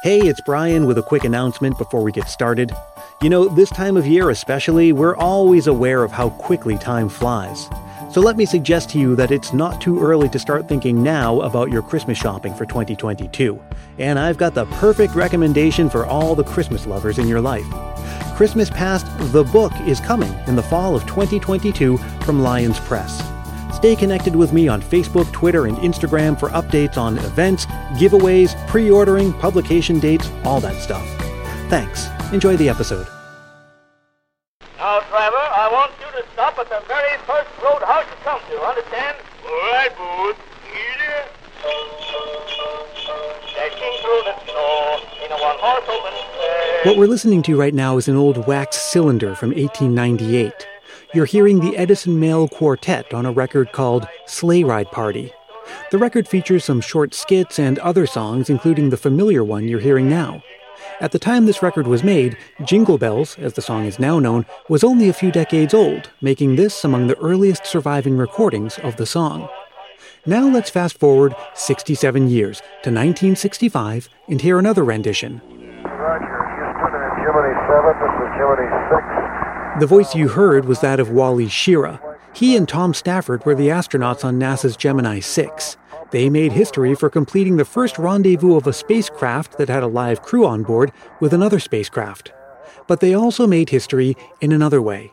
Hey, it's Brian with a quick announcement before we get started. You know, this time of year especially, we're always aware of how quickly time flies. So let me suggest to you that it's not too early to start thinking now about your Christmas shopping for 2022. And I've got the perfect recommendation for all the Christmas lovers in your life. Christmas Past, the book is coming in the fall of 2022 from Lyons Press. Stay connected with me on Facebook, Twitter, and Instagram for updates on events, giveaways, pre ordering, publication dates, all that stuff. Thanks. Enjoy the episode. Now, driver, I want you to stop at the very first roadhouse you come to, understand? All right, Booth. Easy. Dashing through the snow in a one-horse open sleigh. What we're listening to right now is an old wax cylinder from 1898 you're hearing the Edison Male Quartet on a record called Sleigh Ride Party. The record features some short skits and other songs, including the familiar one you're hearing now. At the time this record was made, Jingle Bells, as the song is now known, was only a few decades old, making this among the earliest surviving recordings of the song. Now let's fast forward 67 years to 1965 and hear another rendition. Roger, Houston and Gemini 7, this is Gemini 6. The voice you heard was that of Wally Schirra. He and Tom Stafford were the astronauts on NASA's Gemini 6. They made history for completing the first rendezvous of a spacecraft that had a live crew on board with another spacecraft. But they also made history in another way,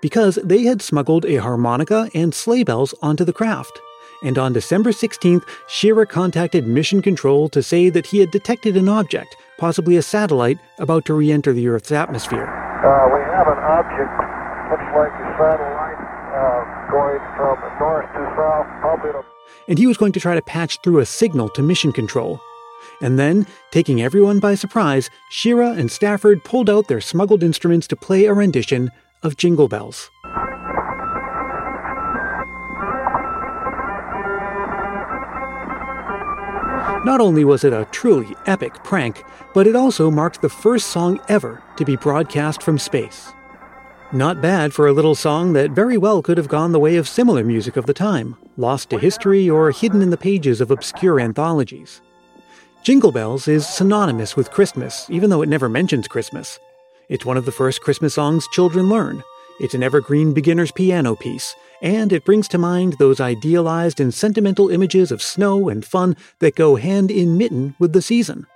because they had smuggled a harmonica and sleigh bells onto the craft. And on December 16th, Schirra contacted Mission Control to say that he had detected an object, possibly a satellite, about to re enter the Earth's atmosphere. Uh, we have an object, looks like a satellite, uh, going from north to south, probably to... And he was going to try to patch through a signal to mission control. And then, taking everyone by surprise, Schirra and Stafford pulled out their smuggled instruments to play a rendition of Jingle Bells. Not only was it a truly epic prank, but it also marked the first song ever to be broadcast from space. Not bad for a little song that very well could have gone the way of similar music of the time, lost to history or hidden in the pages of obscure anthologies. Jingle Bells is synonymous with Christmas, even though it never mentions Christmas. It's one of the first Christmas songs children learn. It's an evergreen beginner's piano piece, and it brings to mind those idealized and sentimental images of snow and fun that go hand in mitten with the season.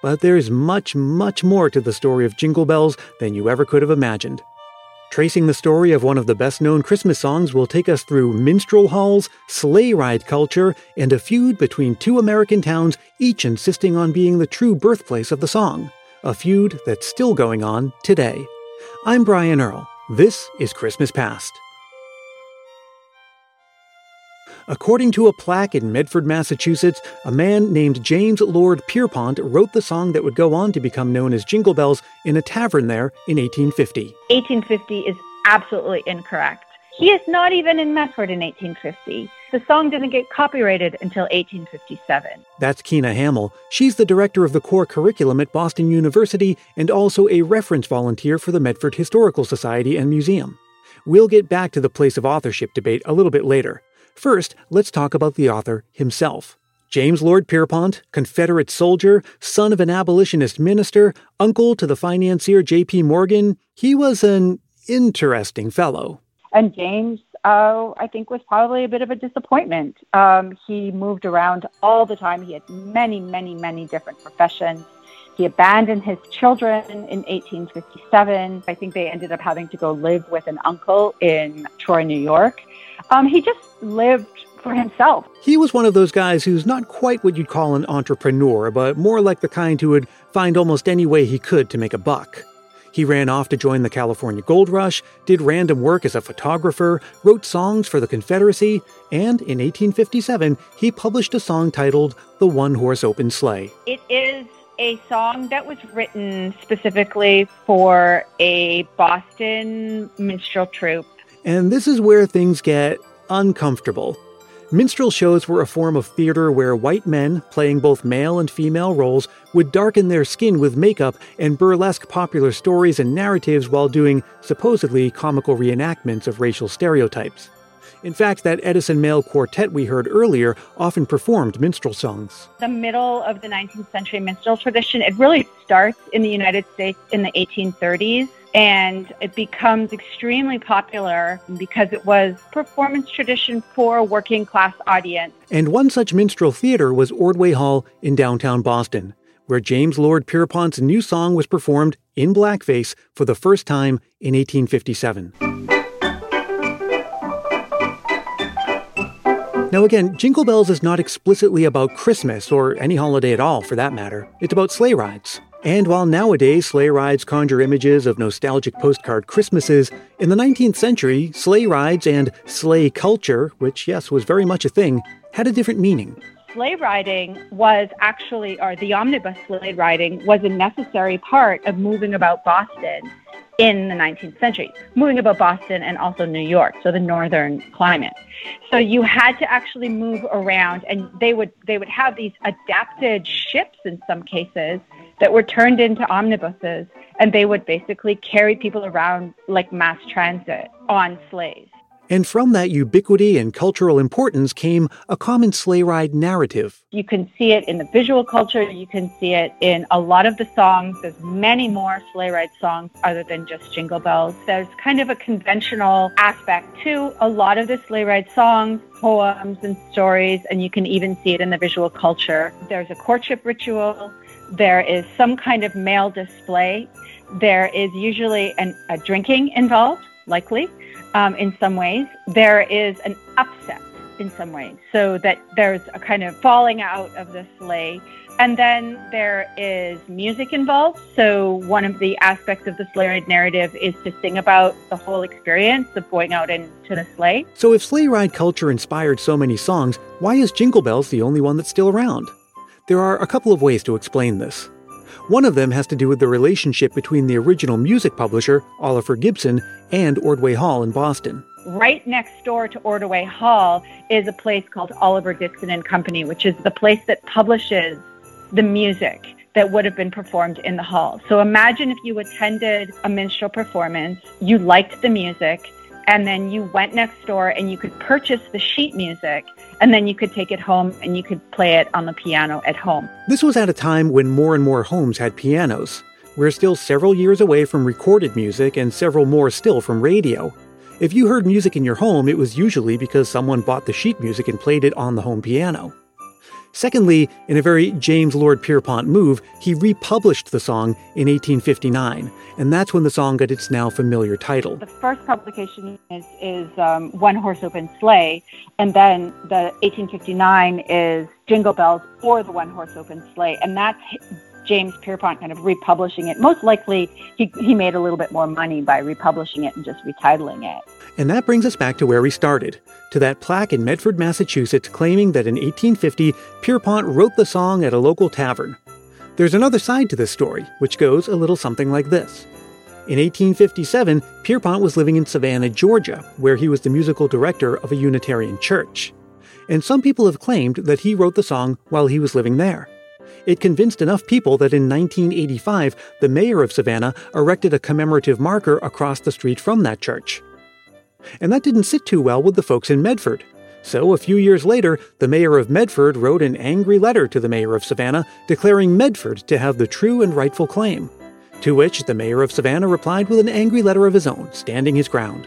But there is much, much more to the story of Jingle Bells than you ever could have imagined. Tracing the story of one of the best known Christmas songs will take us through minstrel halls, sleigh ride culture, and a feud between two American towns, each insisting on being the true birthplace of the song. A feud that's still going on today. I'm Brian Earl. This is Christmas Past. According to a plaque in Medford, Massachusetts, a man named James Lord Pierpont wrote the song that would go on to become known as Jingle Bells in a tavern there in 1850. 1850 is absolutely incorrect. He is not even in Medford in 1850. The song didn't get copyrighted until 1857. That's Kyna Hamill. She's the director of the core curriculum at Boston University and also a reference volunteer for the Medford Historical Society and Museum. We'll get back to the place of authorship debate a little bit later. First, let's talk about the author himself. James Lord Pierpont, Confederate soldier, son of an abolitionist minister, uncle to the financier J.P. Morgan, he was an interesting fellow. And James, uh, I think, was probably a bit of a disappointment. Um, he moved around all the time. He had many, many, many different professions. He abandoned his children in 1857. I think they ended up having to go live with an uncle in Troy, New York. Um, he just lived for himself. He was one of those guys who's not quite what you'd call an entrepreneur, but more like the kind who would find almost any way he could to make a buck. He ran off to join the California Gold Rush, did random work as a photographer, wrote songs for the Confederacy, and in 1857, he published a song titled The One Horse Open Sleigh. It is a song that was written specifically for a Boston minstrel troupe. And this is where things get uncomfortable. Minstrel shows were a form of theater where white men, playing both male and female roles, would darken their skin with makeup and burlesque popular stories and narratives while doing supposedly comical reenactments of racial stereotypes. In fact, that Edison Male Quartet we heard earlier often performed minstrel songs. The middle of the 19th century minstrel tradition, it really starts in the United States in the 1830s and it becomes extremely popular because it was performance tradition for a working class audience. And one such minstrel theater was Ordway Hall in downtown Boston, where James Lord Pierpont's new song was performed in blackface for the first time in 1857. Now, again, Jingle Bells is not explicitly about Christmas or any holiday at all, for that matter. It's about sleigh rides. And while nowadays sleigh rides conjure images of nostalgic postcard Christmases, in the 19th century, sleigh rides and sleigh culture, which, yes, was very much a thing, had a different meaning. Sleigh riding was actually, or the omnibus sleigh riding was a necessary part of moving about Boston in the 19th century, moving about Boston and also New York, so the northern climate. So you had to actually move around, and they would they would have these adapted ships in some cases that were turned into omnibuses, and they would basically carry people around like mass transit on sleighs. And from that ubiquity and cultural importance came a common sleigh ride narrative. You can see it in the visual culture, you can see it in a lot of the songs. There's many more sleigh ride songs other than just Jingle Bells. There's kind of a conventional aspect to a lot of the sleigh ride songs, poems, and stories, and you can even see it in the visual culture. There's a courtship ritual, there is some kind of male display, there is usually an, a drinking involved, likely um, in some ways. There is an upset in some ways, so that there's a kind of falling out of the sleigh. And then there is music involved. So one of the aspects of the sleigh ride narrative is to sing about the whole experience of going out into the sleigh. So if sleigh ride culture inspired so many songs, why is Jingle Bells the only one that's still around? There are a couple of ways to explain this. One of them has to do with the relationship between the original music publisher, Oliver Ditson, and Ordway Hall in Boston. Right next door to Ordway Hall is a place called Oliver Ditson and Company, which is the place that publishes the music that would have been performed in the hall. So imagine if you attended a minstrel performance, you liked the music, and then you went next door and you could purchase the sheet music and then you could take it home and you could play it on the piano at home. This was at a time when more and more homes had pianos. We're still several years away from recorded music and several more still from radio. If you heard music in your home, it was usually because someone bought the sheet music and played it on the home piano. Secondly, in a very James Lord Pierpont move, he republished the song in 1859, and that's when the song got its now familiar title. The first publication is, is um, One Horse Open Sleigh, and then the 1859 is Jingle Bells or the One Horse Open Sleigh, and that's James Pierpont kind of republishing it. Most likely, he, he made a little bit more money by republishing it and just retitling it. And that brings us back to where we started, to that plaque in Medford, Massachusetts, claiming that in 1850, Pierpont wrote the song at a local tavern. There's another side to this story, which goes a little something like this. In 1857, Pierpont was living in Savannah, Georgia, where he was the musical director of a Unitarian church. And some people have claimed that he wrote the song while he was living there. It convinced enough people that in 1985, the mayor of Savannah erected a commemorative marker across the street from that church. And that didn't sit too well with the folks in Medford. So, a few years later, the mayor of Medford wrote an angry letter to the mayor of Savannah declaring Medford to have the true and rightful claim. To which the mayor of Savannah replied with an angry letter of his own, standing his ground.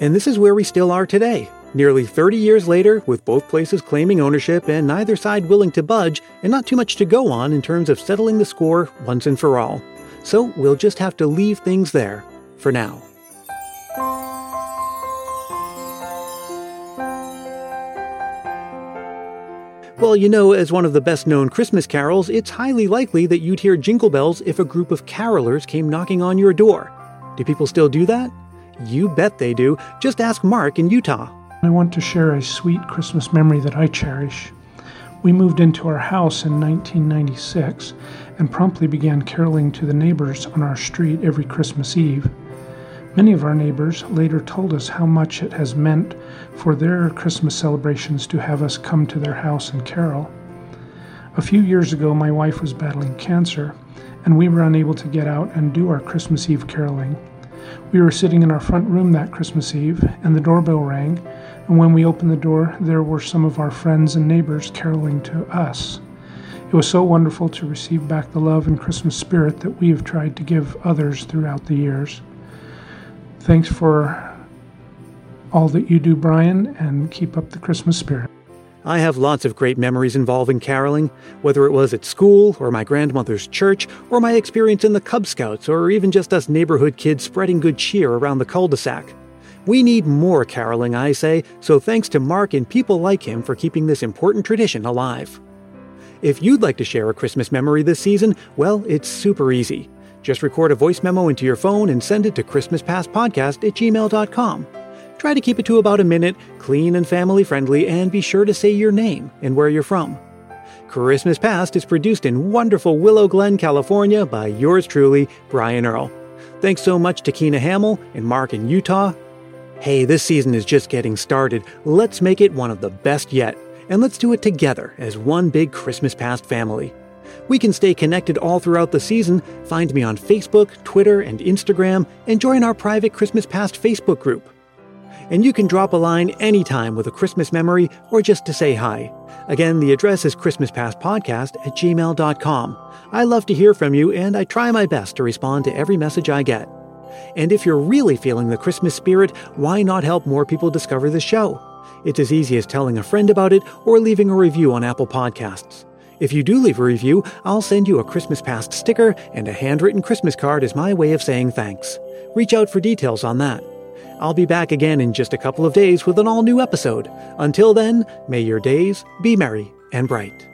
And this is where we still are today. Nearly 30 years later, with both places claiming ownership and neither side willing to budge, and not too much to go on in terms of settling the score once and for all. So we'll just have to leave things there for now. Well, you know, as one of the best known Christmas carols, it's highly likely that you'd hear jingle bells if a group of carolers came knocking on your door. Do people still do that? You bet they do. Just ask Mark in Utah. I want to share a sweet Christmas memory that I cherish. We moved into our house in 1996 and promptly began caroling to the neighbors on our street every Christmas Eve. Many of our neighbors later told us how much it has meant for their Christmas celebrations to have us come to their house and carol. A few years ago, my wife was battling cancer, and we were unable to get out and do our Christmas Eve caroling. We were sitting in our front room that Christmas Eve, and the doorbell rang, And when we opened the door, there were some of our friends and neighbors caroling to us. It was so wonderful to receive back the love and Christmas spirit that we have tried to give others throughout the years. Thanks for all that you do, Brian, and keep up the Christmas spirit. I have lots of great memories involving caroling, whether it was at school, or my grandmother's church, or my experience in the Cub Scouts, or even just us neighborhood kids spreading good cheer around the cul de sac. We need more caroling, I say, so thanks to Mark and people like him for keeping this important tradition alive. If you'd like to share a Christmas memory this season, well, it's super easy. Just record a voice memo into your phone and send it to ChristmasPastPodcast at gmail.com. Try to keep it to about a minute, clean and family friendly, and be sure to say your name and where you're from. Christmas Past is produced in wonderful Willow Glen, California by yours truly, Brian Earl. Thanks so much to Kyna Hamill and Mark in Utah. Hey, this season is just getting started. Let's make it one of the best yet, and let's do it together as one big Christmas Past family. We can stay connected all throughout the season. Find me on Facebook, Twitter, and Instagram, and join our private Christmas Past Facebook group and you can drop a line anytime with a Christmas memory or just to say hi. Again, the address is ChristmasPastPodcast at gmail.com. I love to hear from you, and I try my best to respond to every message I get. And if you're really feeling the Christmas spirit, why not help more people discover the show? It's as easy as telling a friend about it or leaving a review on Apple Podcasts. If you do leave a review, I'll send you a Christmas Past sticker and a handwritten Christmas card as my way of saying thanks. Reach out for details on that. I'll be back again in just a couple of days with an all new episode. Until then, may your days be merry and bright.